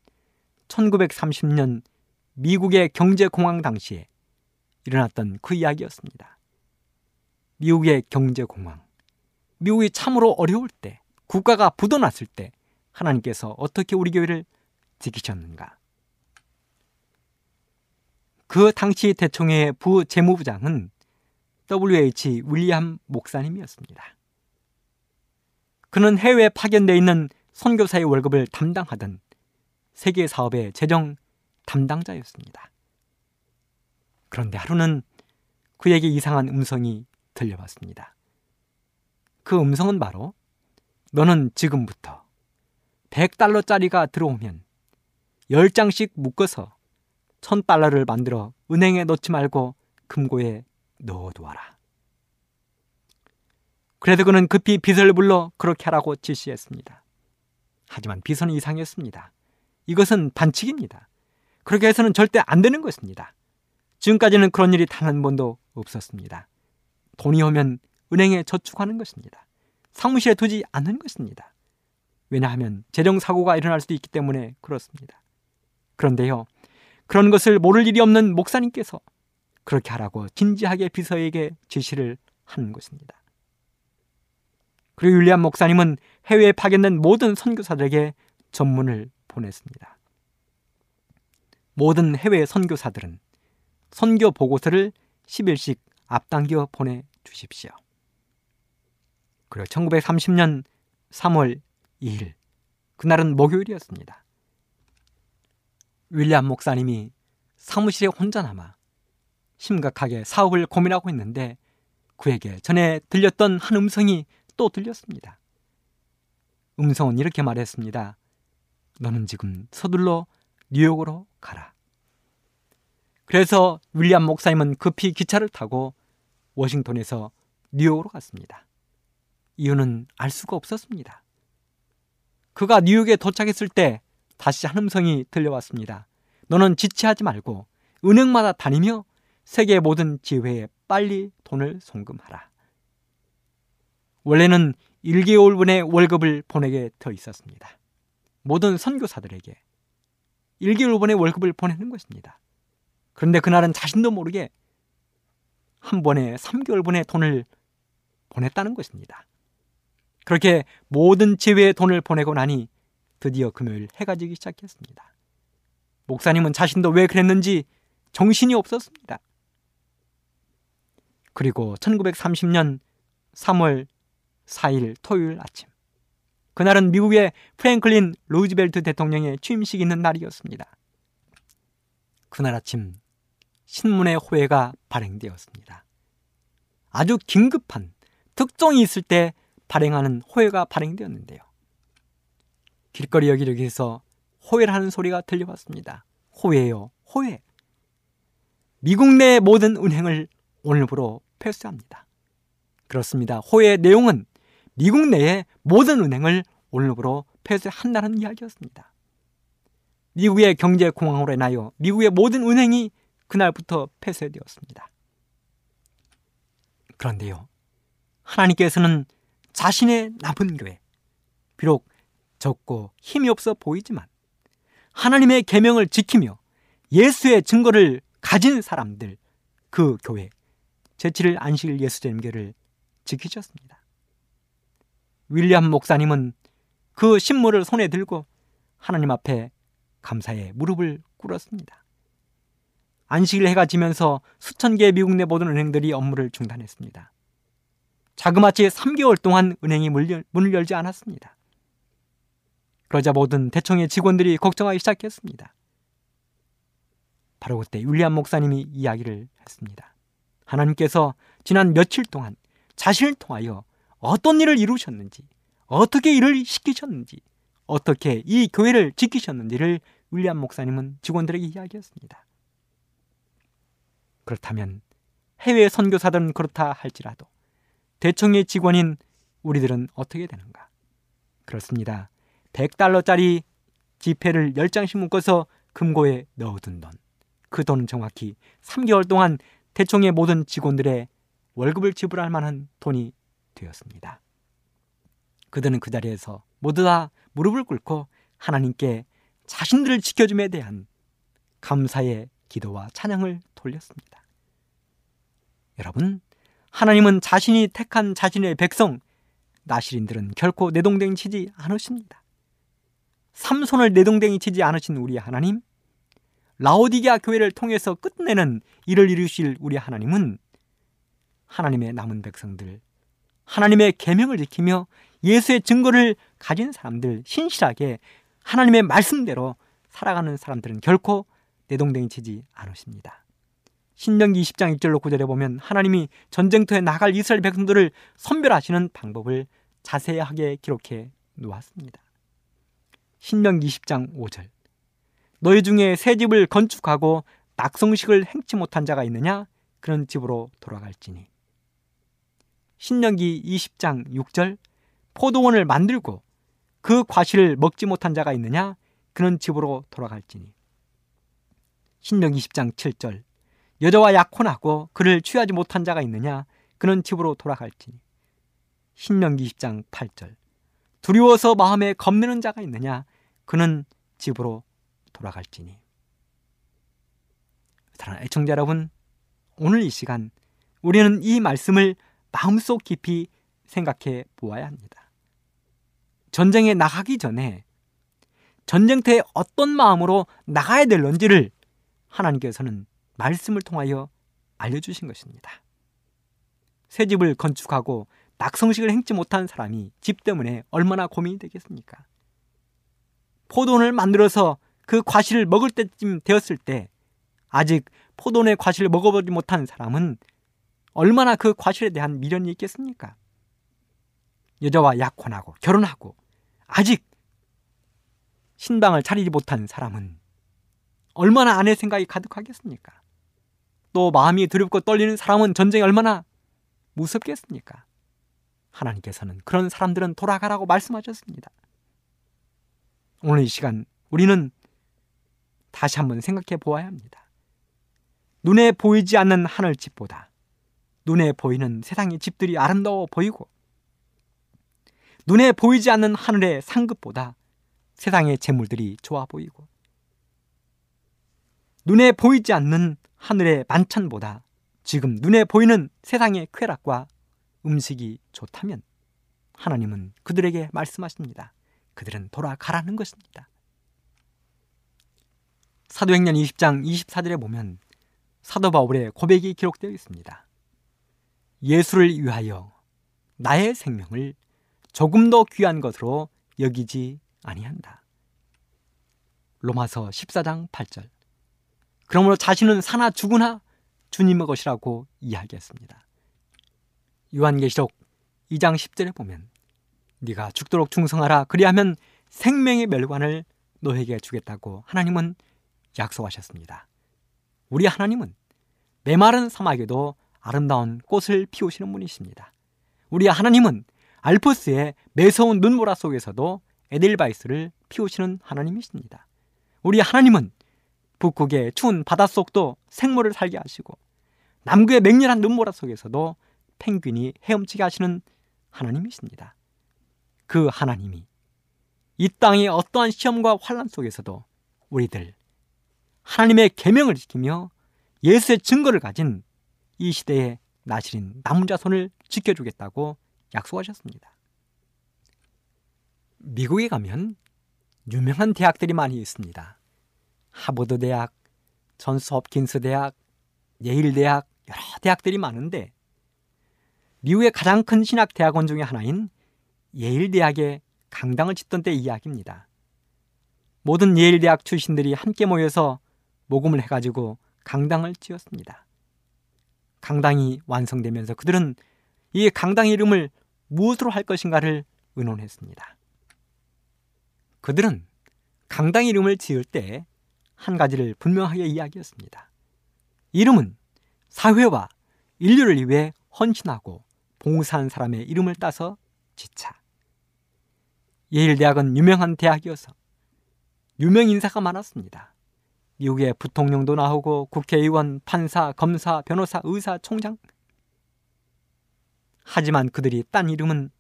1930년 미국의 경제공황 당시에 일어났던 그 이야기였습니다. 미국의 경제 공황, 미국이 참으로 어려울 때, 국가가 부도났을 때 하나님께서 어떻게 우리 교회를 지키셨는가? 그 당시 대총회 부 재무부장은 WH 윌리엄 목사님이었습니다. 그는 해외에 파견되어 있는 선교사의 월급을 담당하던 세계 사업의 재정 담당자였습니다. 그런데 하루는 그에게 이상한 음성이 들려왔습니다. 그 음성은 바로 너는 지금부터 100달러짜리가 들어오면 10장씩 묶어서 1000달러를 만들어 은행에 넣지 말고 금고에 넣어두어라. 그래도 그는 급히 비서를 불러 그렇게 하라고 지시했습니다. 하지만 비서는 이상했습니다. 이것은 반칙입니다. 그렇게 해서는 절대 안 되는 것입니다. 지금까지는 그런 일이 단 한 번도 없었습니다. 돈이 오면 은행에 저축하는 것입니다. 사무실에 두지 않는 것입니다. 왜냐하면 재정 사고가 일어날 수도 있기 때문에 그렇습니다. 그런데요, 그런 것을 모를 일이 없는 목사님께서 그렇게 하라고 진지하게 비서에게 지시를 하는 것입니다. 그리고 윌리엄 목사님은 해외에 파견된 모든 선교사들에게 전문을 보냈습니다. 모든 해외 선교사들은 선교 보고서를 10일씩 앞당겨 보내 주십시오. 그리고 1930년 3월 2일 그날은 목요일이었습니다. 윌리엄 목사님이 사무실에 혼자 남아 심각하게 사업을 고민하고 있는데 그에게 전에 들렸던 한 음성이 또 들렸습니다. 음성은 이렇게 말했습니다. 너는 지금 서둘러 뉴욕으로 가라. 그래서 윌리엄 목사님은 급히 기차를 타고 워싱턴에서 뉴욕으로 갔습니다. 이유는 알 수가 없었습니다. 그가 뉴욕에 도착했을 때 다시 한 음성이 들려왔습니다. 너는 지체하지 말고 은행마다 다니며 세계 모든 지회에 빨리 돈을 송금하라. 원래는 1개월분의 월급을 보내게 돼 있었습니다. 모든 선교사들에게 1개월분의 월급을 보내는 것입니다. 그런데 그날은 자신도 모르게 한 번에 3개월분의 돈을 보냈다는 것입니다. 그렇게 모든 지회에 돈을 보내고 나니 드디어 금요일 해가 지기 시작했습니다. 목사님은 자신도 왜 그랬는지 정신이 없었습니다. 그리고 1930년 3월 4일 토요일 아침. 그날은 미국의 프랭클린 루즈벨트 대통령의 취임식이 있는 날이었습니다. 그날 아침 신문의 호해가 발행되었습니다. 아주 긴급한 특종이 있을 때 발행하는 호해가 발행되었는데요. 길거리 여기저기에서 호해를 하는 소리가 들려왔습니다. 호해요, 호해. 미국 내 모든 은행을 오늘부로 폐쇄합니다. 그렇습니다. 호의 내용은 미국 내의 모든 은행을 오늘부로 폐쇄한다는 이야기였습니다. 미국의 경제 공황으로 인하여 미국의 모든 은행이 그날부터 폐쇄되었습니다. 그런데요, 하나님께서는 자신의 남은 교회, 비록 적고 힘이 없어 보이지만 하나님의 계명을 지키며 예수의 증거를 가진 사람들 그 교회 제7일 안식일 예수제님교를 지키셨습니다. 윌리엄 목사님은 그 신물을 손에 들고 하나님 앞에 감사의 무릎을 꿇었습니다. 안식일 해가 지면서 수천 개의 미국 내 모든 은행들이 업무를 중단했습니다. 자그마치 3개월 동안 은행이 문을 열지 않았습니다. 그러자 모든 대청의 직원들이 걱정하기 시작했습니다. 바로 그때 윌리엄 목사님이 이야기를 했습니다. 하나님께서 지난 며칠 동안 자신을 통하여 어떤 일을 이루셨는지, 어떻게 일을 시키셨는지, 어떻게 이 교회를 지키셨는지를 윌리엄 목사님은 직원들에게 이야기했습니다. 그렇다면 해외 선교사들은 그렇다 할지라도 대청의 직원인 우리들은 어떻게 되는가? 그렇습니다. 100달러짜리 지폐를 10장씩 묶어서 금고에 넣어둔 돈. 그 돈은 정확히 3개월 동안 대청의 모든 직원들의 월급을 지불할 만한 돈이 되었습니다. 그들은 그 자리에서 모두 다 무릎을 꿇고 하나님께 자신들을 지켜줌에 대한 감사의 기도와 찬양을 돌렸습니다. 여러분, 하나님은 자신이 택한 자신의 백성, 나시린들은 결코 내동댕이 치지 않으십니다. 삼손을 내동댕이 치지 않으신 우리 하나님, 라오디게아 교회를 통해서 끝내는 일을 이루실 우리 하나님은 하나님의 남은 백성들, 하나님의 계명을 지키며 예수의 증거를 가진 사람들 신실하게 하나님의 말씀대로 살아가는 사람들은 결코 내동댕이 치지 않으십니다. 신명기 20장 1절로 9절에 보면 하나님이 전쟁터에 나갈 이스라엘 백성들을 선별하시는 방법을 자세하게 기록해 놓았습니다. 신명기 20장 5절 너희 중에 새 집을 건축하고 낙성식을 행치 못한 자가 있느냐? 그런 집으로 돌아갈지니. 신명기 20장 6절 포도원을 만들고 그 과실을 먹지 못한 자가 있느냐? 그런 집으로 돌아갈지니. 신명기 20장 7절 여자와 약혼하고 그를 취하지 못한 자가 있느냐? 그런 집으로 돌아갈지니. 신명기 20장 8절 두려워서 마음에 겁내는 자가 있느냐? 그는 집으로 돌아갈지니. 사랑하는 애청자 여러분, 오늘 이 시간 우리는 이 말씀을 마음속 깊이 생각해 보아야 합니다. 전쟁에 나가기 전에 전쟁터에 어떤 마음으로 나가야 될런지를 하나님께서는 말씀을 통하여 알려주신 것입니다. 새 집을 건축하고 낙성식을 행치 못한 사람이 집 때문에 얼마나 고민이 되겠습니까? 포도원을 만들어서 그 과실을 먹을 때쯤 되었을 때 아직 포도원의 과실을 먹어보지 못한 사람은 얼마나 그 과실에 대한 미련이 있겠습니까? 여자와 약혼하고 결혼하고 아직 신방을 차리지 못한 사람은 얼마나 아내 생각이 가득하겠습니까? 또 마음이 두렵고 떨리는 사람은 전쟁이 얼마나 무섭겠습니까? 하나님께서는 그런 사람들은 돌아가라고 말씀하셨습니다. 오늘 이 시간 우리는 다시 한번 생각해 보아야 합니다. 눈에 보이지 않는 하늘집보다 눈에 보이는 세상의 집들이 아름다워 보이고 눈에 보이지 않는 하늘의 상급보다 세상의 재물들이 좋아 보이고 눈에 보이지 않는 하늘의 만찬보다 지금 눈에 보이는 세상의 쾌락과 음식이 좋다면 하나님은 그들에게 말씀하십니다. 그들은 돌아가라는 것입니다. 사도행전 20장 24절에 보면 사도 바울의 고백이 기록되어 있습니다. 예수를 위하여 나의 생명을 조금 더 귀한 것으로 여기지 아니한다. 로마서 14장 8절. 그러므로 자신은 사나 죽으나 주님의 것이라고 이야기했습니다. 요한계시록 2장 10절에 보면 네가 죽도록 충성하라 그리하면 생명의 멸관을 너에게 주겠다고 하나님은 약속하셨습니다. 우리 하나님은 메마른 사막에도 아름다운 꽃을 피우시는 분이십니다. 우리 하나님은 알프스의 매서운 눈보라 속에서도 에델바이스를 피우시는 하나님이십니다. 우리 하나님은 북극의 추운 바닷속도 생물을 살게 하시고 남극의 맹렬한 눈보라 속에서도 펭귄이 헤엄치게 하시는 하나님이십니다. 그 하나님이 이 땅의 어떠한 시험과 환란 속에서도 우리들 하나님의 계명을 지키며 예수의 증거를 가진 이 시대의 나시린 남은 자손을 지켜주겠다고 약속하셨습니다. 미국에 가면 유명한 대학들이 많이 있습니다. 하버드 대학, 전스 홉킨스 대학, 예일 대학, 여러 대학들이 많은데 미국의 가장 큰 신학 대학원 중의 하나인 예일 대학에 강당을 짓던 때 이야기입니다. 모든 예일 대학 출신들이 함께 모여서 모금을 해가지고 강당을 지었습니다. 강당이 완성되면서 그들은 이 강당 이름을 무엇으로 할 것인가를 의논했습니다. 그들은 강당 이름을 지을 때 한 가지를 분명하게 이야기했습니다. 이름은 사회와 인류를 위해 헌신하고 봉사한 사람의 이름을 따서 지차. 예일 대학은 유명한 대학이어서 유명 인사가 많았습니다. 미국의 부통령도 나오고 국회의원, 판사, 검사, 변호사, 의사, 총장. 하지만 그들이 딴 이름은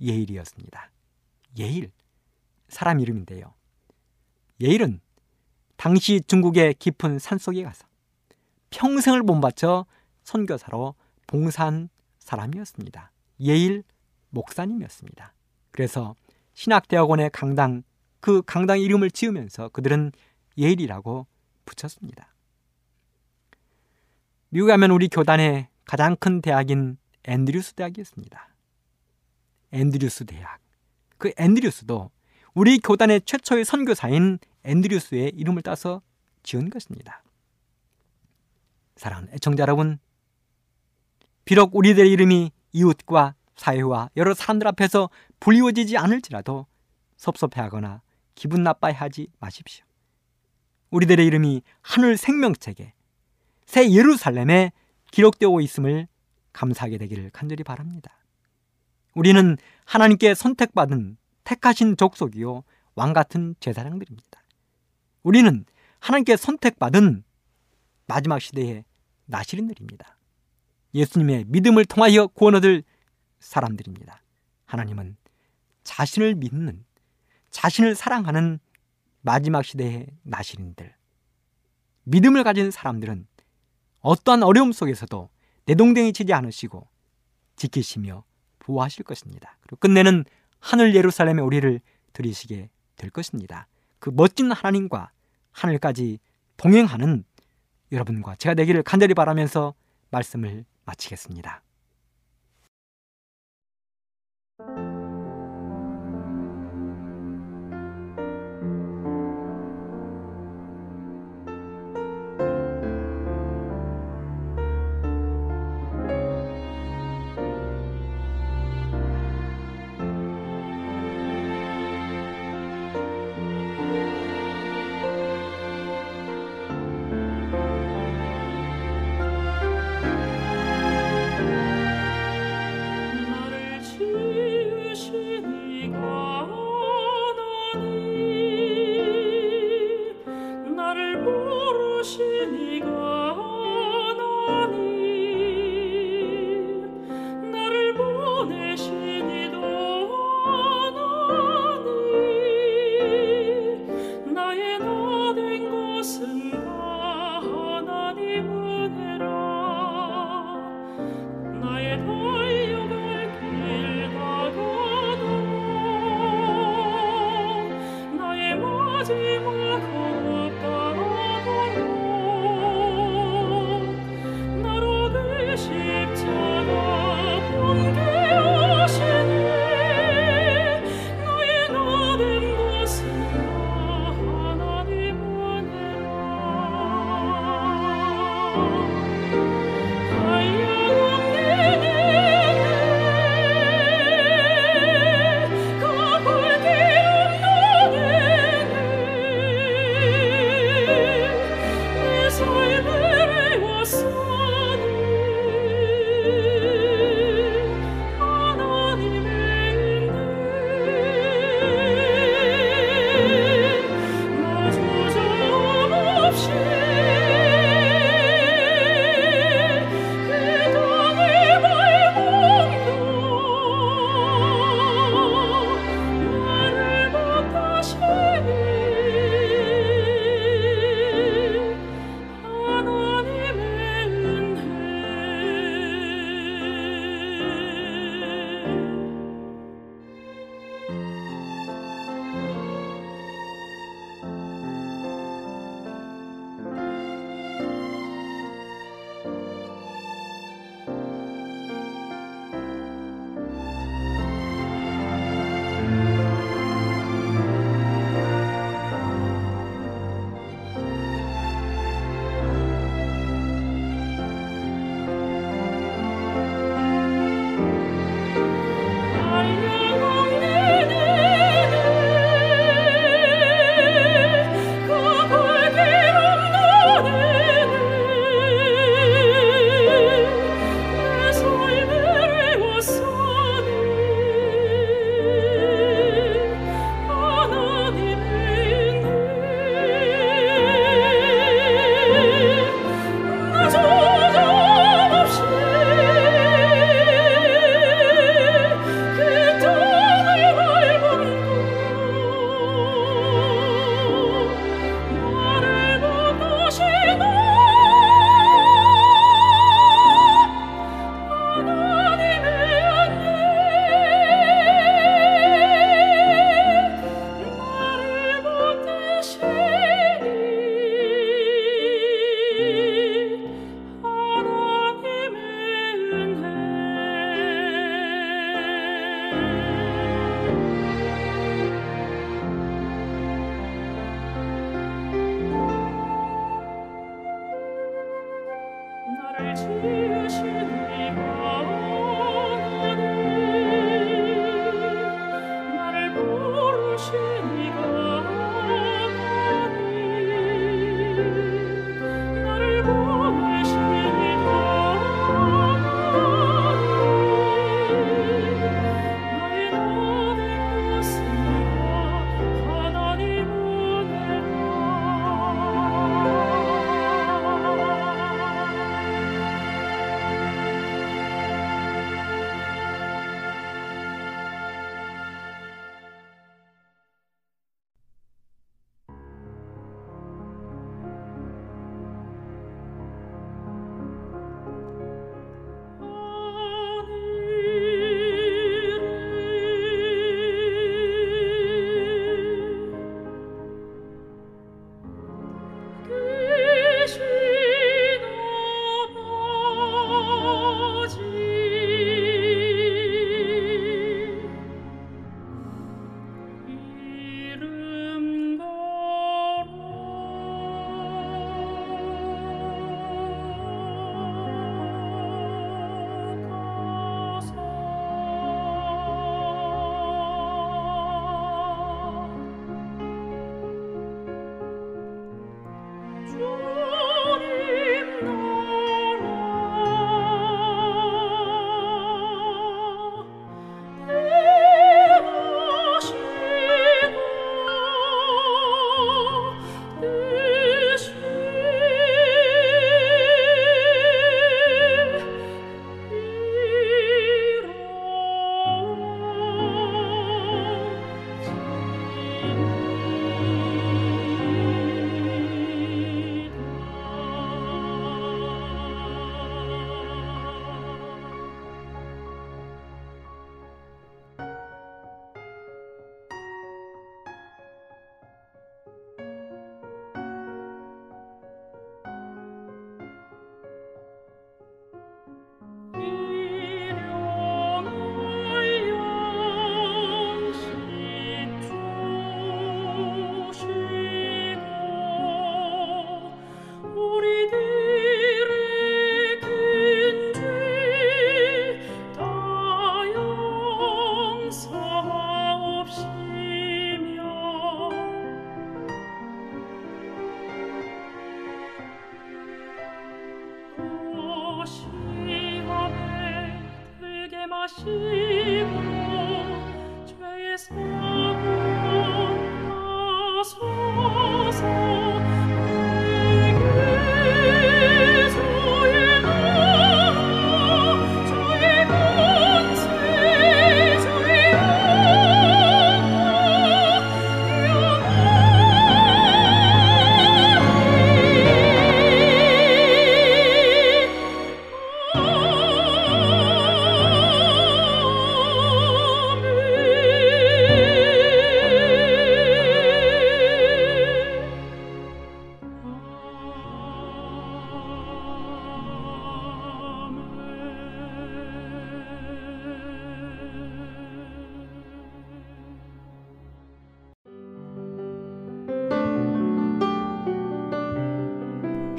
예일이었습니다. 예일. 사람 이름인데요. 예일은 당시 중국의 깊은 산속에 가서 평생을 몸바쳐 선교사로 봉사한 사람이었습니다. 예일 목사님이었습니다. 그래서 신학대학원의 강당, 그 강당 이름을 지으면서 그들은 예일이라고 붙였습니다. 미국에 가면 우리 교단의 가장 큰 대학인 앤드류스 대학이었습니다. 앤드류스 대학. 그 앤드류스도 우리 교단의 최초의 선교사인 앤드류스의 이름을 따서 지은 것입니다. 사랑하는 애청자 여러분, 비록 우리들의 이름이 이웃과 사회와 여러 사람들 앞에서 불리워지지 않을지라도 섭섭해하거나 기분 나빠하지 마십시오. 우리들의 이름이 하늘 생명책에 새 예루살렘에 기록되어 있음을 감사하게 되기를 간절히 바랍니다. 우리는 하나님께 선택받은 택하신 족속이요 왕 같은 제사장들입니다. 우리는 하나님께 선택받은 마지막 시대의 나시린들입니다. 예수님의 믿음을 통하여 구원 얻을 사람들입니다. 하나님은 자신을 믿는 자신을 사랑하는 마지막 시대의 나시린들 믿음을 가진 사람들은 어떠한 어려움 속에서도 내동댕이 치지 않으시고 지키시며 보호하실 것입니다. 그리고 끝내는 하늘 예루살렘에 우리를 들이시게 될 것입니다. 그 멋진 하나님과 하늘까지 동행하는 여러분과 제가 되기를 간절히 바라면서 말씀을 마치겠습니다.